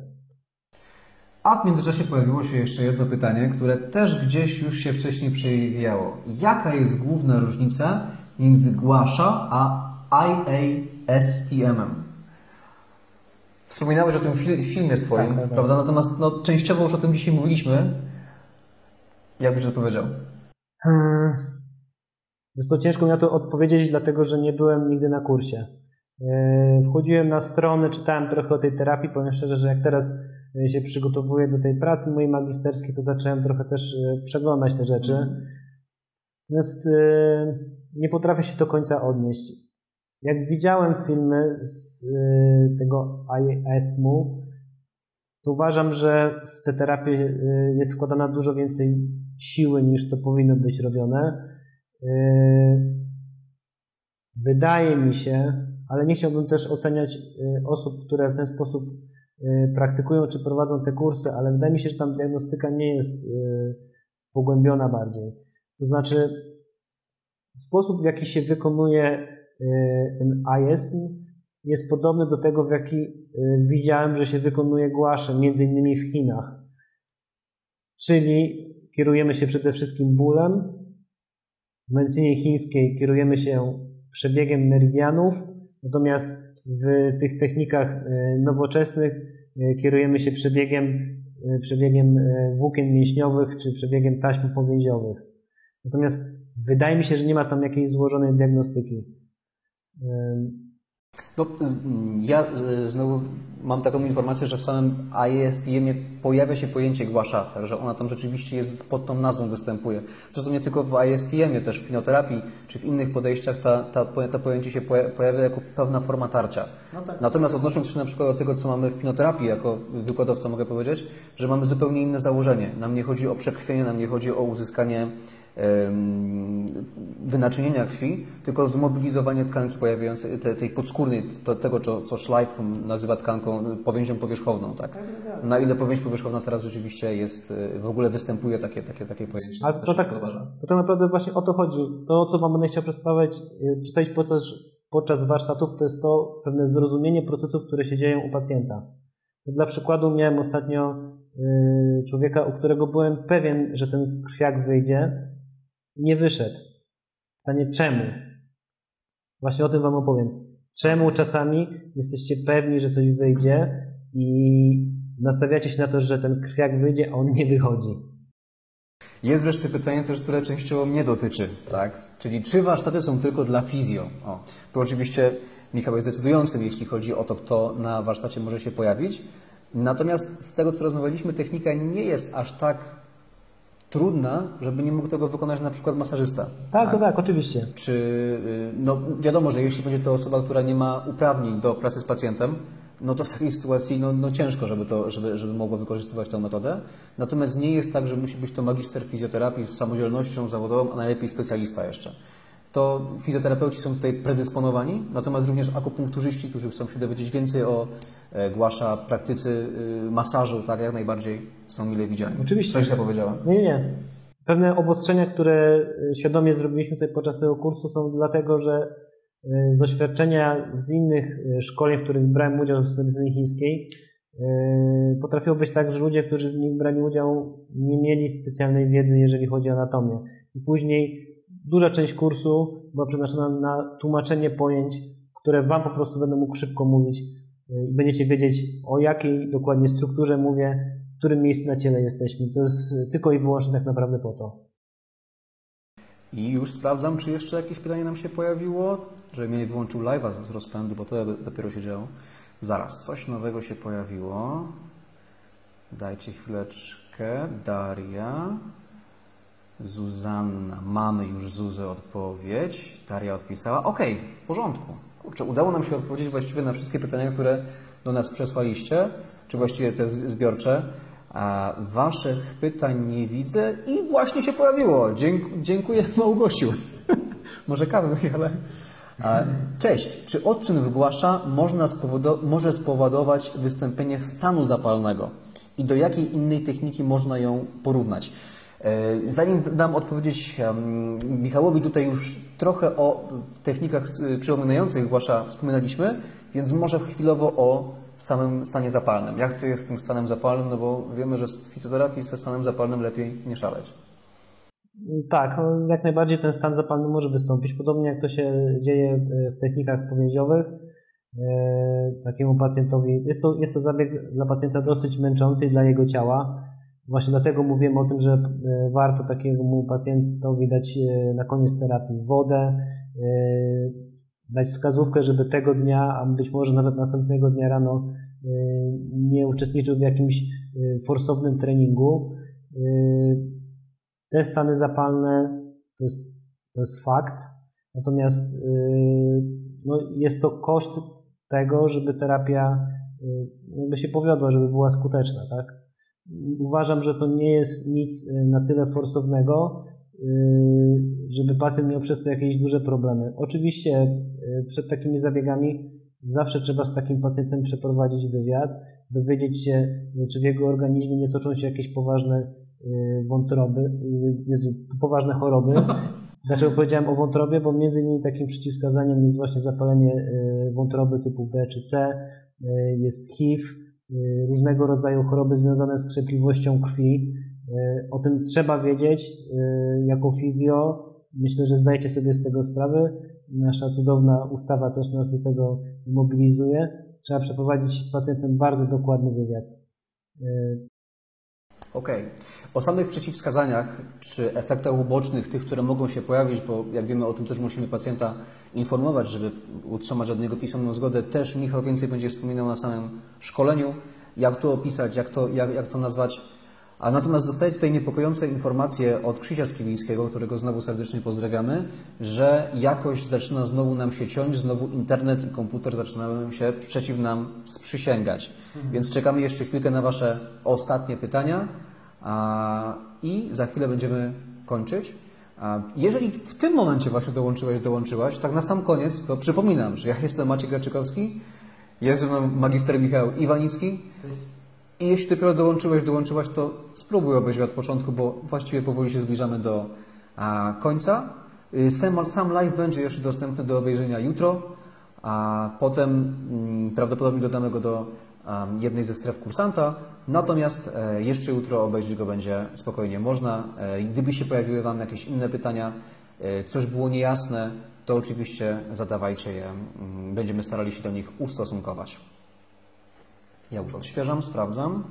A w międzyczasie pojawiło się jeszcze jedno pytanie, które też gdzieś już się wcześniej przewijało. Jaka jest główna różnica między Głasza a IASTM-em? Wspominałeś o tym filmie swoim, tak, tak, tak. prawda? Natomiast no, częściowo już o tym dzisiaj mówiliśmy. Jak byś odpowiedział? Hmm. Jest to ciężko mi na to odpowiedzieć, dlatego że nie byłem nigdy na kursie. E, wchodziłem na stronę, czytałem trochę o tej terapii. Powiem szczerze, że jak teraz e, się przygotowuję do tej pracy mojej magisterskiej, to zacząłem trochę też e, przeglądać te rzeczy. Natomiast nie potrafię się do końca odnieść. Jak widziałem filmy z tego ISMU, to uważam, że w tę terapię jest wkładana dużo więcej siły niż to powinno być robione. Wydaje mi się, ale nie chciałbym też oceniać y, osób, które w ten sposób y, praktykują czy prowadzą te kursy, ale wydaje mi się, że tam diagnostyka nie jest y, pogłębiona bardziej. To znaczy, sposób, w jaki się wykonuje ten AEST jest podobny do tego, w jaki widziałem, że się wykonuje głasze, między innymi w Chinach. Czyli kierujemy się przede wszystkim bólem. W medycynie chińskiej kierujemy się przebiegiem meridianów, Natomiast w tych technikach e, nowoczesnych e, kierujemy się przebiegiem, e, przebiegiem włókien mięśniowych czy przebiegiem taśm powięziowych. Natomiast wydaje mi się, że nie ma tam jakiejś złożonej diagnostyki. No, ja znowu mam taką informację, że w samym ISTM pojawia się pojęcie głasza, także ona tam rzeczywiście jest pod tą nazwą występuje. Zresztą nie tylko w ISTM, też w pinoterapii czy w innych podejściach ta, ta, to pojęcie się pojawia jako pewna forma tarcia. No tak. Natomiast odnosząc się na przykład do tego, co mamy w pinoterapii, jako wykładowca mogę powiedzieć, że mamy zupełnie inne założenie. Nam nie chodzi o przekrwienie, nam nie chodzi o uzyskanie wynaczynienia krwi, tylko zmobilizowanie tkanki pojawiającej, tej, tej podskórnej, to, tego, co, co Schleip nazywa tkanką, powięzią powierzchowną. Tak? tak, tak, tak. Na ile powięź powierzchowna teraz rzeczywiście jest, w ogóle występuje takie, takie, takie pojęcie. Ale to, tak, to tak naprawdę właśnie o to chodzi. To, co Wam będę chciał przedstawiać, y, przedstawić podczas, podczas warsztatów, to jest to pewne zrozumienie procesów, które się dzieją u pacjenta. Dla przykładu miałem ostatnio y, człowieka, u którego byłem pewien, że ten krwiak wyjdzie, nie wyszedł. Pytanie czemu? Właśnie o tym Wam opowiem. Czemu czasami jesteście pewni, że coś wyjdzie i nastawiacie się na to, że ten krwiak wyjdzie, a on nie wychodzi? Jest wreszcie pytanie też, które częściowo mnie dotyczy, tak? Czyli czy warsztaty są tylko dla fizjo? O, to oczywiście Michał jest decydującym, jeśli chodzi o to, kto na warsztacie może się pojawić. Natomiast z tego, co rozmawialiśmy, technika nie jest aż tak trudna, żeby nie mógł tego wykonać na przykład masażysta. Tak, tak, tak, oczywiście. Czy, y, no wiadomo, że jeśli będzie to osoba, która nie ma uprawnień do pracy z pacjentem, no to w takiej sytuacji no, no ciężko, żeby, to, żeby, żeby mogło wykorzystywać tę metodę. Natomiast nie jest tak, że musi być to magister fizjoterapii z samodzielnością zawodową, a najlepiej specjalista jeszcze to fizjoterapeuci są tutaj predysponowani, natomiast również akupunkturzyści, którzy chcą się dowiedzieć więcej o głasza, praktycy y, masażu, tak jak najbardziej są mile widziani. Oczywiście. Coś ja powiedziałem. Nie, nie. Pewne obostrzenia, które y, świadomie zrobiliśmy tutaj podczas tego kursu są dlatego, że y, z doświadczenia z innych szkoleń, w których brałem udział w medycyny chińskiej, potrafiło być tak, że ludzie, którzy w nich brali udział, nie mieli specjalnej wiedzy, jeżeli chodzi o anatomię. I później Duża część kursu była przeznaczona na tłumaczenie pojęć, które Wam po prostu będę mógł szybko mówić y, i będziecie wiedzieć, o jakiej dokładnie strukturze mówię, w którym miejscu na ciele jesteśmy. To jest tylko i wyłącznie tak naprawdę po to. I już sprawdzam, czy jeszcze jakieś pytanie nam się pojawiło, żebym nie wyłączył live'a z rozpędu, bo to dopiero się działo. Zaraz, coś nowego się pojawiło. Dajcie chwileczkę. Daria. Zuzanna, mamy już Zuzę odpowiedź. Daria odpisała, okej, w porządku. Kurczę, udało nam się odpowiedzieć właściwie na wszystkie pytania, które do nas przesłaliście, czy właściwie te zbiorcze. A waszych pytań nie widzę i właśnie się pojawiło. Dzięk, dziękuję Małgosiu. Może kawę, ale... Cześć. Czy odczyn wygłasza można może spowodować wystąpienie stanu zapalnego? I do jakiej innej techniki można ją porównać? E, Zanim dam odpowiedzieć Michałowi, tutaj już trochę o technikach przypominających wygłasza wspominaliśmy, więc może chwilowo o samym stanie zapalnym. Jak to jest z tym stanem zapalnym? No bo wiemy, że w fizjoterapii ze stanem zapalnym lepiej nie szaleć. Tak, no, jak najbardziej ten stan zapalny może wystąpić, podobnie jak to się dzieje e, w technikach powięziowych. E, Takiemu pacjentowi, jest to, jest to zabieg dla pacjenta dosyć męczący i dla jego ciała. Właśnie dlatego mówimy o tym, że e, warto takiemu pacjentowi dać e, na koniec terapii wodę, e, dać wskazówkę, żeby tego dnia, a być może nawet następnego dnia rano nie uczestniczył w jakimś forsownym treningu. Te stany zapalne to jest, to jest fakt, natomiast no, jest to koszt tego, żeby terapia jakby się powiodła, żeby była skuteczna. Tak? Uważam, że to nie jest nic yy, na tyle forsownego, yy, żeby pacjent miał przez to jakieś duże problemy. Oczywiście yy, przed takimi zabiegami zawsze trzeba z takim pacjentem przeprowadzić wywiad, dowiedzieć się, czy w jego organizmie nie toczą się jakieś poważne wątroby, Jezu, poważne choroby. Dlaczego powiedziałem o wątrobie? Bo między innymi takim przeciwwskazaniem jest właśnie zapalenie wątroby typu B czy C, jest HIV, różnego rodzaju choroby związane z krzepliwością krwi. Yy, O tym trzeba wiedzieć yy, jako fizjo. Myślę, że zdajecie sobie z tego sprawę. Nasza cudowna ustawa też nas do tego mobilizuje. Trzeba przeprowadzić z pacjentem bardzo dokładny wywiad. Okej. O samych przeciwwskazaniach czy efektach ubocznych, tych, które mogą się pojawić, bo jak wiemy o tym też musimy pacjenta informować, żeby utrzymać od niego pisemną zgodę, też Michał więcej będzie wspominał na samym szkoleniu, jak to opisać, jak to, jak, jak to nazwać. A natomiast dostaję tutaj niepokojące informacje od Krzysia Skiwińskiego, którego znowu serdecznie pozdrawiamy, że jakoś zaczyna znowu nam się ciąć, znowu internet i komputer zaczynają się przeciw nam sprzysięgać. Więc czekamy jeszcze chwilkę na Wasze ostatnie pytania a, i za chwilę będziemy kończyć. A jeżeli w tym momencie właśnie dołączyłeś, dołączyłaś, tak na sam koniec, to przypominam, że ja jestem Maciej Graczykowski, jest ze mną magister Michał Iwanicki. I jeśli dopiero dołączyłeś, dołączyłaś, to spróbuj obejrzeć od początku, bo właściwie powoli się zbliżamy do a, końca. Y, Sam, sam live będzie jeszcze dostępny do obejrzenia jutro, a potem mm, prawdopodobnie dodamy go do a, jednej ze stref kursanta. Natomiast e, jeszcze jutro obejrzeć go będzie spokojnie można. E, gdyby się pojawiły Wam jakieś inne pytania, e, coś było niejasne, to oczywiście zadawajcie je. Mm, Będziemy starali się do nich ustosunkować. Ja już odświeżam, sprawdzam.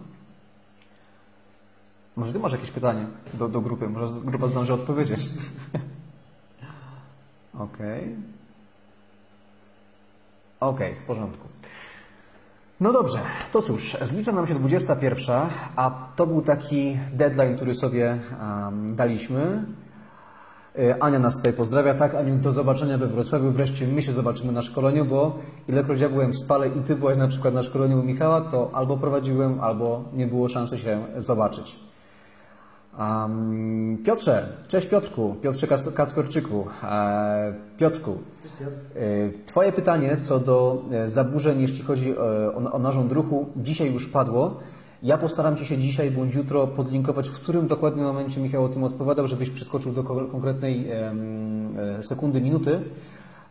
Może Ty masz jakieś pytanie do, do grupy? Może grupa zdąży odpowiedzieć. Okej. Okej, w porządku. No dobrze, to cóż, zbliża nam się 21, a to był taki deadline, który sobie um, daliśmy. Y, Ania nas tutaj pozdrawia. Tak, Aniu, do zobaczenia we Wrocławiu. Wreszcie my się zobaczymy na szkoleniu, bo ilekroć ja byłem w Spale i Ty byłaś na przykład na szkoleniu u Michała, to albo prowadziłem, albo nie było szansy się zobaczyć. Um, Piotrze, cześć Piotrku, Piotrze Kac- Kackorczyku. E, Piotrku, e, Twoje pytanie co do e, zaburzeń, jeśli chodzi e, o, o narząd ruchu, dzisiaj już padło. Ja postaram Ci się dzisiaj bądź jutro podlinkować, w którym dokładnym momencie Michał o tym odpowiadał, żebyś przeskoczył do ko- konkretnej e, sekundy, minuty.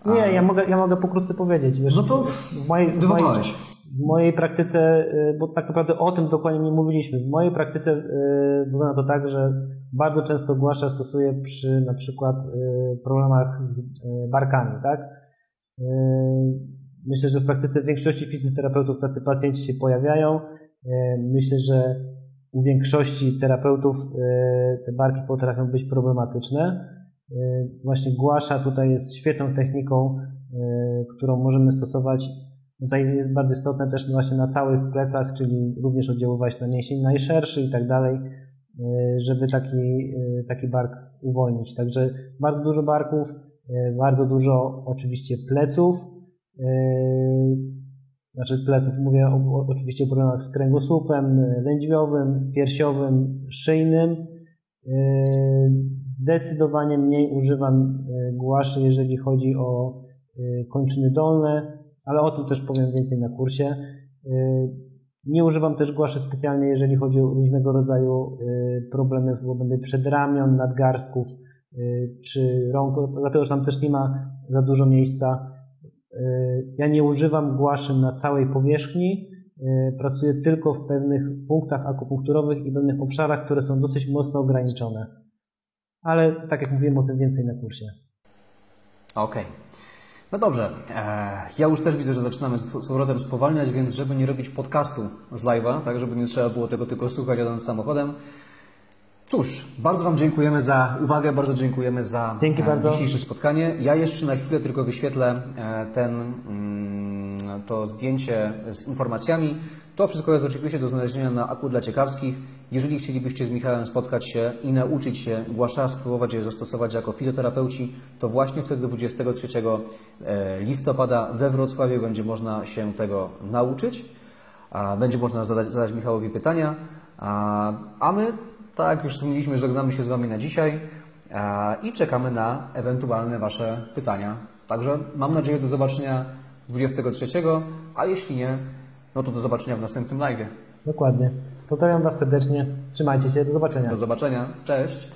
Nie, ja mogę, ja mogę pokrótce powiedzieć. Wiesz, No to w mojej, w mojej, w mojej praktyce, y, bo tak naprawdę o tym dokładnie nie mówiliśmy, w mojej praktyce y, wygląda to tak, że bardzo często głasza stosuję przy na przykład problemach z barkami, tak? Myślę, że w praktyce większości fizjoterapeutów tacy pacjenci się pojawiają. Y, Myślę, że u większości terapeutów y, te barki potrafią być problematyczne. Y, Właśnie głasza tutaj jest świetną techniką, którą możemy stosować. Tutaj jest bardzo istotne też właśnie na całych plecach, czyli również oddziaływać na mięsień najszerszy i tak dalej. żeby taki, e, taki bark uwolnić. Także bardzo dużo barków, e, bardzo dużo oczywiście pleców, e, znaczy pleców, mówię o, oczywiście o problemach z kręgosłupem lędźwiowym, piersiowym, szyjnym. Zdecydowanie mniej używam głaszy, jeżeli chodzi o kończyny dolne, ale o tym też powiem więcej na kursie. Nie używam też głaszy specjalnie, jeżeli chodzi o różnego rodzaju y, problemy w obrębie przedramion, nadgarstków y, czy rąk, dlatego że tam też nie ma za dużo miejsca. Ja nie używam głaszy na całej powierzchni, pracuję tylko w pewnych punktach akupunkturowych i pewnych obszarach, które są dosyć mocno ograniczone. Ale tak jak mówiłem o tym więcej na kursie. Okej. Okay. No dobrze, e, ja już też widzę, że zaczynamy z powrotem spowalniać, więc żeby nie robić podcastu z live'a, tak żeby nie trzeba było tego tylko słuchać jadąc samochodem. Cóż, bardzo Wam dziękujemy za uwagę, bardzo dziękujemy za Dzięki e, bardzo. dzisiejsze spotkanie. Ja jeszcze na chwilę tylko wyświetlę e, ten, mm, to zdjęcie z informacjami. To wszystko jest oczywiście do znalezienia na Aku dla Ciekawskich. Jeżeli chcielibyście z Michałem spotkać się i nauczyć się głasza, spróbować je zastosować jako fizjoterapeuci, to właśnie wtedy 23 e, listopada we Wrocławiu będzie można się tego nauczyć. Będzie można zadać, zadać Michałowi pytania. A my, tak już wspomnieliśmy, żegnamy się z Wami na dzisiaj i czekamy na ewentualne Wasze pytania. Także mam nadzieję do zobaczenia 23, a jeśli nie, no to do zobaczenia w następnym live. Dokładnie. Pozdrawiam Was serdecznie. Trzymajcie się. Do zobaczenia. Do zobaczenia. Cześć.